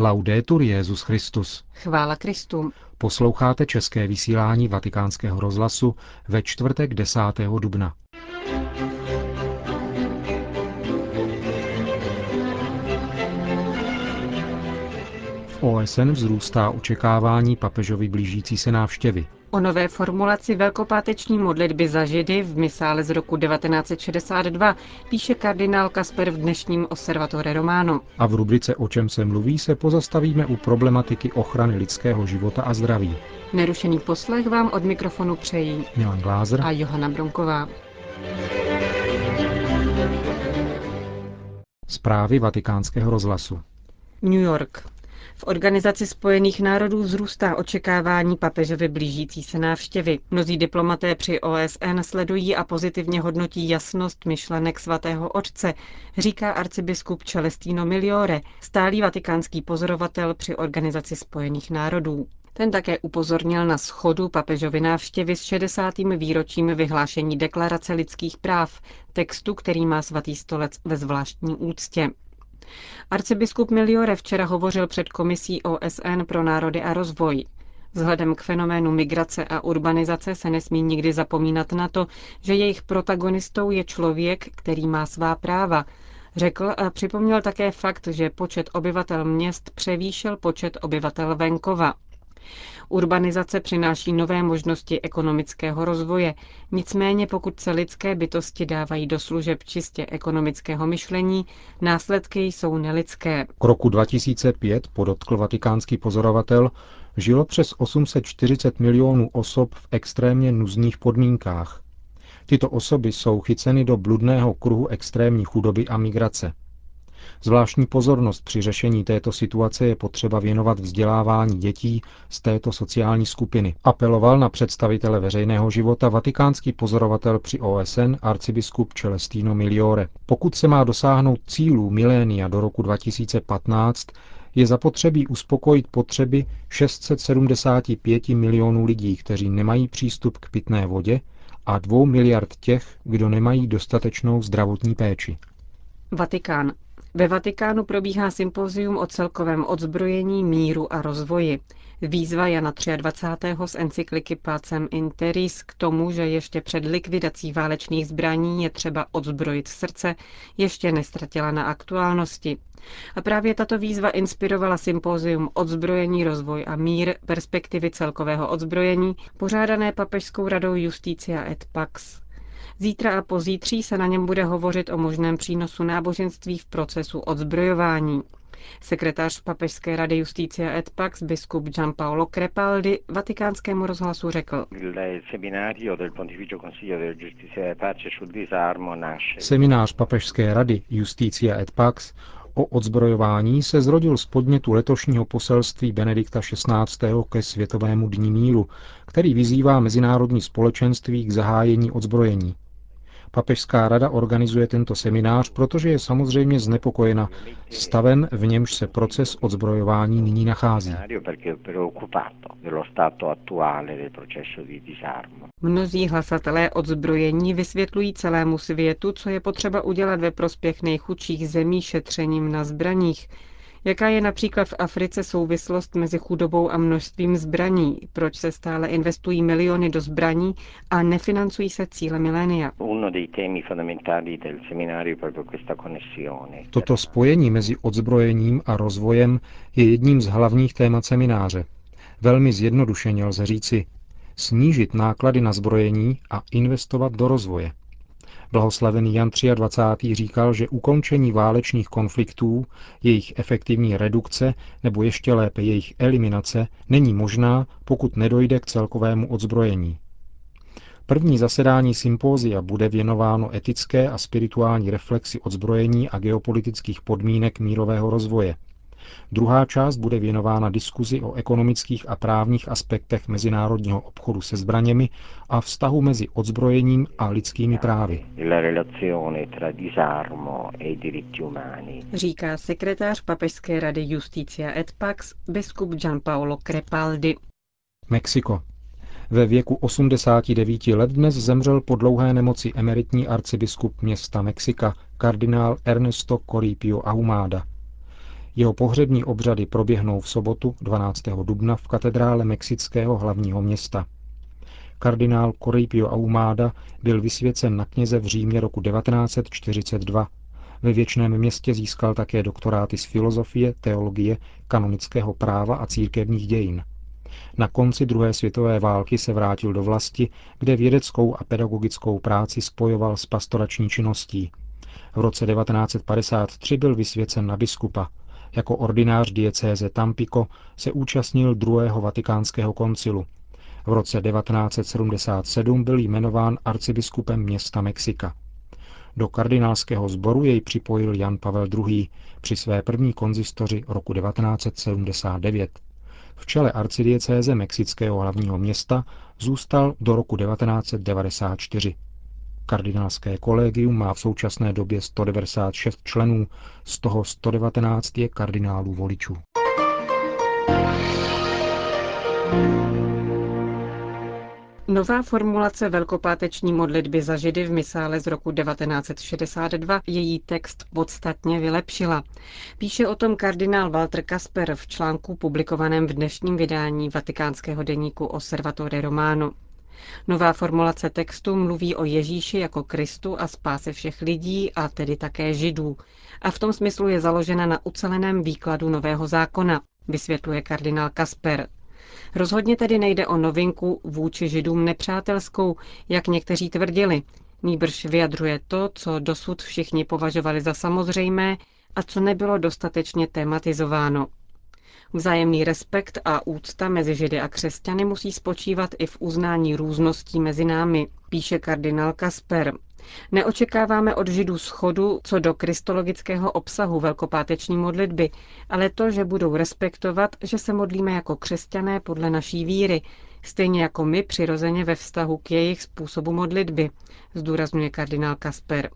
Laudetur Jezus Christus. Chvála Kristu. Posloucháte české vysílání Vatikánského rozhlasu ve čtvrtek 10. dubna. V OSN vzrůstá očekávání papežovi blížící se návštěvy. O nové formulaci velkopáteční modlitby za Židy v misále z roku 1962 píše kardinál Kasper v dnešním Observatore Romano. A v rubrice O čem se mluví se pozastavíme u problematiky ochrany lidského života a zdraví. Nerušený poslech vám od mikrofonu přejí Milan Glázer a Johana Bronková. Zprávy vatikánského rozhlasu. New York. V Organizaci spojených národů vzrůstá očekávání papežovy blížící se návštěvy. Mnozí diplomaté při OSN sledují a pozitivně hodnotí jasnost myšlenek svatého otce, říká arcibiskup Celestino Miliore, stálý vatikánský pozorovatel při Organizaci spojených národů. Ten také upozornil na schodu papežovy návštěvy s 60. výročím vyhlášení Deklarace lidských práv, textu, který má svatý stolec ve zvláštní úctě. Arcibiskup Miliore včera hovořil před komisí OSN pro národy a rozvoj. Vzhledem k fenoménu migrace a urbanizace se nesmí nikdy zapomínat na to, že jejich protagonistou je člověk, který má svá práva, řekl a připomněl také fakt, že počet obyvatel měst převýšel počet obyvatel venkova. Urbanizace přináší nové možnosti ekonomického rozvoje, nicméně pokud se lidské bytosti dávají do služeb čistě ekonomického myšlení, následky jsou nelidské. K roku 2005, podotkl vatikánský pozorovatel, žilo přes 840 milionů osob v extrémně nuzných podmínkách. Tyto osoby jsou chyceny do bludného kruhu extrémní chudoby a migrace. Zvláštní pozornost při řešení této situace je potřeba věnovat vzdělávání dětí z této sociální skupiny. Apeloval na představitele veřejného života vatikánský pozorovatel při OSN arcibiskup Celestino Miliore. Pokud se má dosáhnout cílů milénia do roku 2015, je zapotřebí uspokojit potřeby 675 milionů lidí, kteří nemají přístup k pitné vodě, a dvou miliard těch, kdo nemají dostatečnou zdravotní péči. Vatikán. Ve Vatikánu probíhá sympozium o celkovém odzbrojení, míru a rozvoji. Výzva Jana 23. z encykliky Pacem Interis k tomu, že ještě před likvidací válečných zbraní je třeba odzbrojit srdce, ještě nestratila na aktuálnosti. A právě tato výzva inspirovala sympózium Odzbrojení, rozvoj a mír, perspektivy celkového odzbrojení, pořádané Papežskou radou Justícia et Pax. Zítra a pozítří se na něm bude hovořit o možném přínosu náboženství v procesu odzbrojování. Sekretář Papežské rady Justícia et Pax biskup Gianpaolo Crepaldi vatikánskému rozhlasu řekl. Seminář Papežské rady Justícia et Pax o odzbrojování se zrodil z podnětu letošního poselství Benedikta XVI. ke Světovému dní míru, který vyzývá mezinárodní společenství k zahájení odzbrojení. Papežská rada organizuje tento seminář, protože je samozřejmě znepokojena stavem, v němž se proces odzbrojování nyní nachází. Mnozí hlasatelé odzbrojení vysvětlují celému světu, co je potřeba udělat ve prospěch nejchudších zemí šetřením na zbraních, Jaká je například v Africe souvislost mezi chudobou a množstvím zbraní? Proč se stále investují miliony do zbraní a nefinancují se cíle milénia? Toto spojení mezi odzbrojením a rozvojem je jedním z hlavních témat semináře. Velmi zjednodušeně lze říci snížit náklady na zbrojení a investovat do rozvoje. Blahoslavený Jan 23. říkal, že ukončení válečných konfliktů, jejich efektivní redukce nebo ještě lépe jejich eliminace není možná, pokud nedojde k celkovému odzbrojení. První zasedání sympózia bude věnováno etické a spirituální reflexi odzbrojení a geopolitických podmínek mírového rozvoje – Druhá část bude věnována diskuzi o ekonomických a právních aspektech mezinárodního obchodu se zbraněmi a vztahu mezi odzbrojením a lidskými právy. E Říká sekretář Papežské rady Justícia et Pax biskup Gianpaolo Crepaldi. Mexiko. Ve věku 89 let dnes zemřel po dlouhé nemoci emeritní arcibiskup města Mexika, kardinál Ernesto Coripio Ahumada. Jeho pohřební obřady proběhnou v sobotu 12. dubna v katedrále mexického hlavního města. Kardinál Corripio Ahumada byl vysvěcen na kněze v Římě roku 1942. Ve věčném městě získal také doktoráty z filozofie, teologie, kanonického práva a církevních dějin. Na konci druhé světové války se vrátil do vlasti, kde vědeckou a pedagogickou práci spojoval s pastorační činností. V roce 1953 byl vysvěcen na biskupa. Jako ordinář diecéze Tampico se účastnil druhého vatikánského koncilu. V roce 1977 byl jmenován arcibiskupem města Mexika. Do kardinálského sboru jej připojil Jan Pavel II. při své první konzistoři roku 1979. V čele arcidiecéze mexického hlavního města zůstal do roku 1994. Kardinálské kolegium má v současné době 196 členů, z toho 119 je kardinálů voličů. Nová formulace velkopáteční modlitby za židy v misále z roku 1962 její text podstatně vylepšila. Píše o tom kardinál Walter Kasper v článku publikovaném v dnešním vydání vatikánského deníku Osservatore Romano. Nová formulace textu mluví o Ježíši jako Kristu a spáse všech lidí, a tedy také židů. A v tom smyslu je založena na uceleném výkladu Nového zákona, vysvětluje kardinál Kasper. Rozhodně tedy nejde o novinku vůči židům nepřátelskou, jak někteří tvrdili. Nýbrž vyjadřuje to, co dosud všichni považovali za samozřejmé a co nebylo dostatečně tematizováno. Vzájemný respekt a úcta mezi Židy a křesťany musí spočívat i v uznání růzností mezi námi, píše kardinál Kasper. Neočekáváme od Židů schodu co do kristologického obsahu velkopáteční modlitby, ale to, že budou respektovat, že se modlíme jako křesťané podle naší víry, stejně jako my přirozeně ve vztahu k jejich způsobu modlitby, zdůrazňuje kardinál Kasper.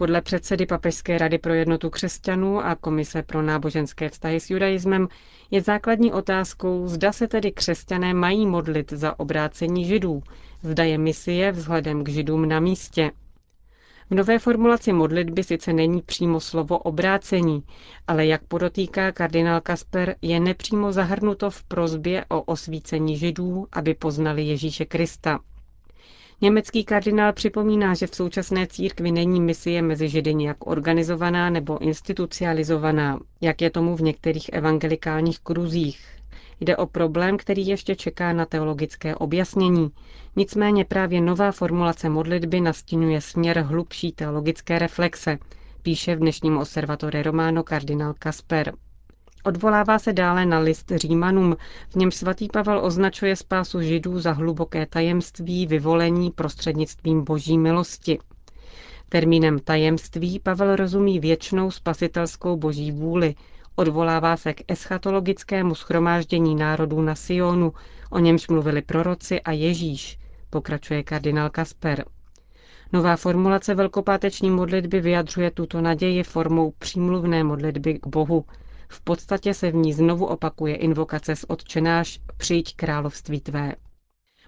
Podle předsedy Papežské rady pro jednotu křesťanů a Komise pro náboženské vztahy s judaismem je základní otázkou, zda se tedy křesťané mají modlit za obrácení židů, zda je misie vzhledem k židům na místě. V nové formulaci modlitby sice není přímo slovo obrácení, ale jak podotýká kardinál Kasper, je nepřímo zahrnuto v prozbě o osvícení židů, aby poznali Ježíše Krista. Německý kardinál připomíná, že v současné církvi není misie mezi Židy nějak organizovaná nebo institucionalizovaná, jak je tomu v některých evangelikálních kruzích. Jde o problém, který ještě čeká na teologické objasnění. Nicméně právě nová formulace modlitby nastínuje směr hlubší teologické reflexe, píše v dnešním observatore Romano kardinál Kasper. Odvolává se dále na list Římanům, v něm svatý Pavel označuje spásu židů za hluboké tajemství vyvolení prostřednictvím boží milosti. Termínem tajemství Pavel rozumí věčnou spasitelskou boží vůli, odvolává se k eschatologickému schromáždění národů na Sionu, o němž mluvili proroci a Ježíš, pokračuje kardinál Kasper. Nová formulace velkopáteční modlitby vyjadřuje tuto naději formou přímluvné modlitby k Bohu, v podstatě se v ní znovu opakuje invokace z odčenáš Přijď království tvé.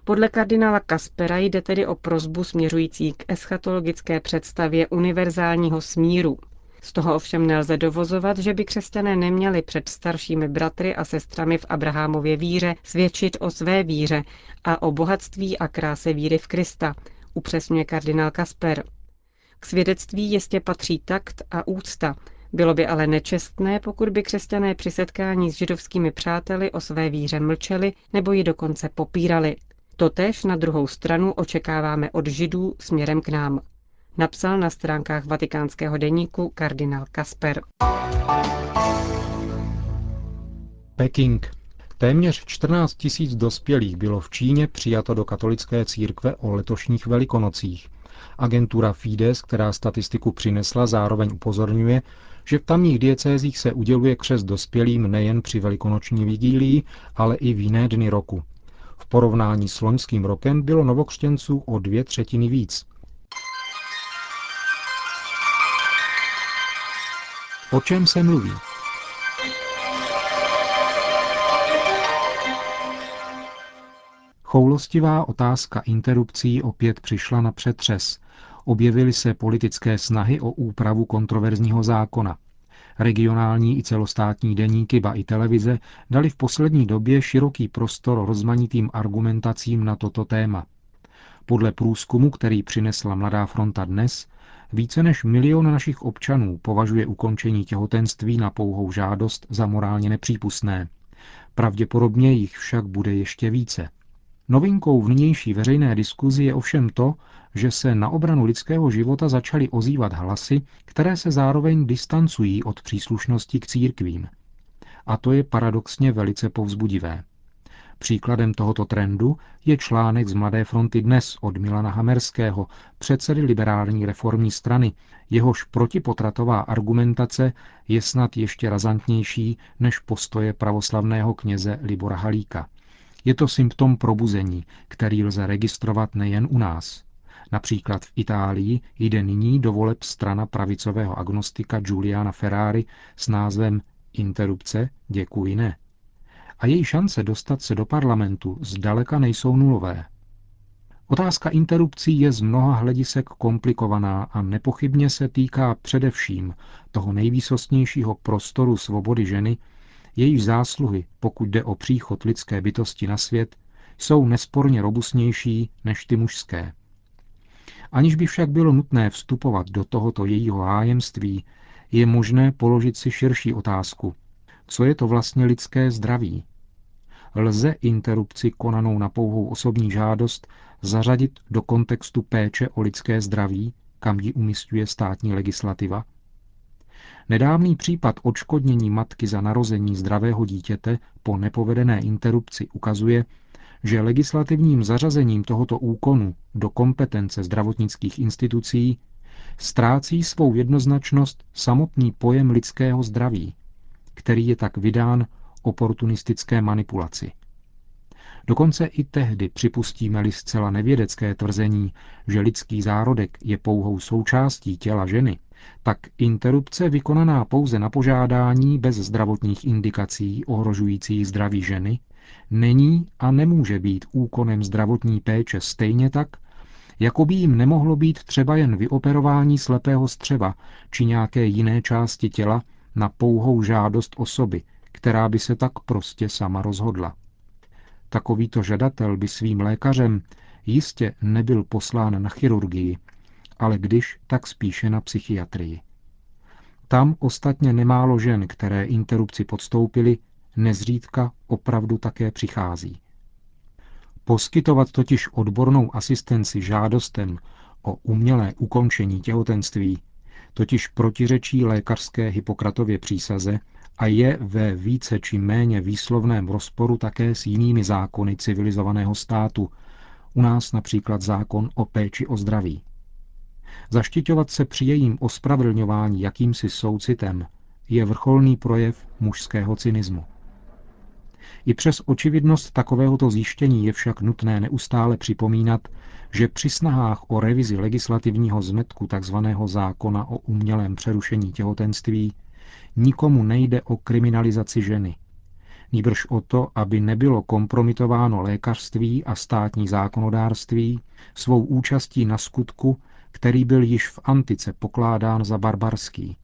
Podle kardinála Kaspera jde tedy o prozbu směřující k eschatologické představě univerzálního smíru. Z toho ovšem nelze dovozovat, že by křesťané neměli před staršími bratry a sestrami v Abrahamově víře svědčit o své víře a o bohatství a kráse víry v Krista, upřesňuje kardinál Kasper. K svědectví jistě patří takt a úcta, bylo by ale nečestné, pokud by křesťané při setkání s židovskými přáteli o své víře mlčeli nebo ji dokonce popírali. Totež na druhou stranu očekáváme od židů směrem k nám. Napsal na stránkách vatikánského deníku kardinál Kasper. Peking. Téměř 14 tisíc dospělých bylo v Číně přijato do katolické církve o letošních velikonocích. Agentura Fides, která statistiku přinesla, zároveň upozorňuje, že v tamních diecézích se uděluje křes dospělým nejen při velikonoční vigílii, ale i v jiné dny roku. V porovnání s loňským rokem bylo novokřtěnců o dvě třetiny víc. O čem se mluví? Choulostivá otázka interrupcí opět přišla na přetřes, objevily se politické snahy o úpravu kontroverzního zákona. Regionální i celostátní deníky, ba i televize dali v poslední době široký prostor rozmanitým argumentacím na toto téma. Podle průzkumu, který přinesla Mladá fronta dnes, více než milion našich občanů považuje ukončení těhotenství na pouhou žádost za morálně nepřípustné. Pravděpodobně jich však bude ještě více. Novinkou v nynější veřejné diskuzi je ovšem to, že se na obranu lidského života začaly ozývat hlasy, které se zároveň distancují od příslušnosti k církvím. A to je paradoxně velice povzbudivé. Příkladem tohoto trendu je článek z Mladé fronty dnes od Milana Hamerského, předsedy liberální reformní strany. Jehož protipotratová argumentace je snad ještě razantnější než postoje pravoslavného kněze Libora Halíka. Je to symptom probuzení, který lze registrovat nejen u nás. Například v Itálii jde nyní do voleb strana pravicového agnostika Giuliana Ferrari s názvem Interrupce, děkuji ne a její šance dostat se do parlamentu zdaleka nejsou nulové. Otázka interrupcí je z mnoha hledisek komplikovaná a nepochybně se týká především toho nejvýsostnějšího prostoru svobody ženy, jejíž zásluhy, pokud jde o příchod lidské bytosti na svět, jsou nesporně robustnější než ty mužské. Aniž by však bylo nutné vstupovat do tohoto jejího hájemství, je možné položit si širší otázku. Co je to vlastně lidské zdraví? lze interrupci konanou na pouhou osobní žádost zařadit do kontextu péče o lidské zdraví, kam ji umistuje státní legislativa? Nedávný případ odškodnění matky za narození zdravého dítěte po nepovedené interrupci ukazuje, že legislativním zařazením tohoto úkonu do kompetence zdravotnických institucí ztrácí svou jednoznačnost samotný pojem lidského zdraví, který je tak vydán oportunistické manipulaci. Dokonce i tehdy připustíme-li zcela nevědecké tvrzení, že lidský zárodek je pouhou součástí těla ženy, tak interrupce vykonaná pouze na požádání bez zdravotních indikací ohrožujících zdraví ženy není a nemůže být úkonem zdravotní péče stejně tak, jako by jim nemohlo být třeba jen vyoperování slepého střeva či nějaké jiné části těla na pouhou žádost osoby, která by se tak prostě sama rozhodla. Takovýto žadatel by svým lékařem jistě nebyl poslán na chirurgii, ale když, tak spíše na psychiatrii. Tam ostatně nemálo žen, které interrupci podstoupily, nezřídka opravdu také přichází. Poskytovat totiž odbornou asistenci žádostem o umělé ukončení těhotenství totiž protiřečí lékařské Hippokratově přísaze, a je ve více či méně výslovném rozporu také s jinými zákony civilizovaného státu, u nás například zákon o péči o zdraví. Zaštiťovat se při jejím ospravedlňování jakýmsi soucitem je vrcholný projev mužského cynismu. I přes očividnost takovéhoto zjištění je však nutné neustále připomínat, že při snahách o revizi legislativního zmetku tzv. zákona o umělém přerušení těhotenství nikomu nejde o kriminalizaci ženy. Nýbrž o to, aby nebylo kompromitováno lékařství a státní zákonodárství svou účastí na skutku, který byl již v antice pokládán za barbarský.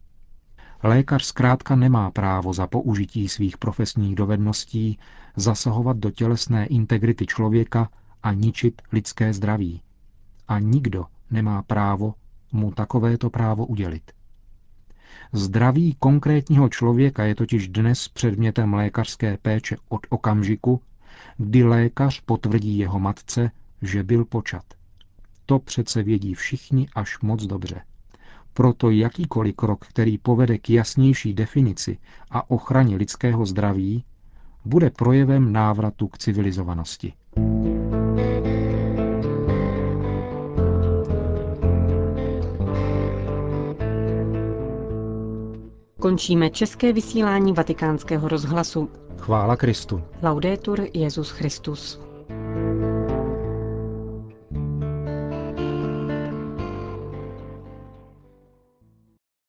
Lékař zkrátka nemá právo za použití svých profesních dovedností zasahovat do tělesné integrity člověka a ničit lidské zdraví. A nikdo nemá právo mu takovéto právo udělit. Zdraví konkrétního člověka je totiž dnes předmětem lékařské péče od okamžiku, kdy lékař potvrdí jeho matce, že byl počat. To přece vědí všichni až moc dobře. Proto jakýkoliv krok, který povede k jasnější definici a ochraně lidského zdraví, bude projevem návratu k civilizovanosti. Končíme české vysílání vatikánského rozhlasu. Chvála Kristu. Laudetur Jezus Christus.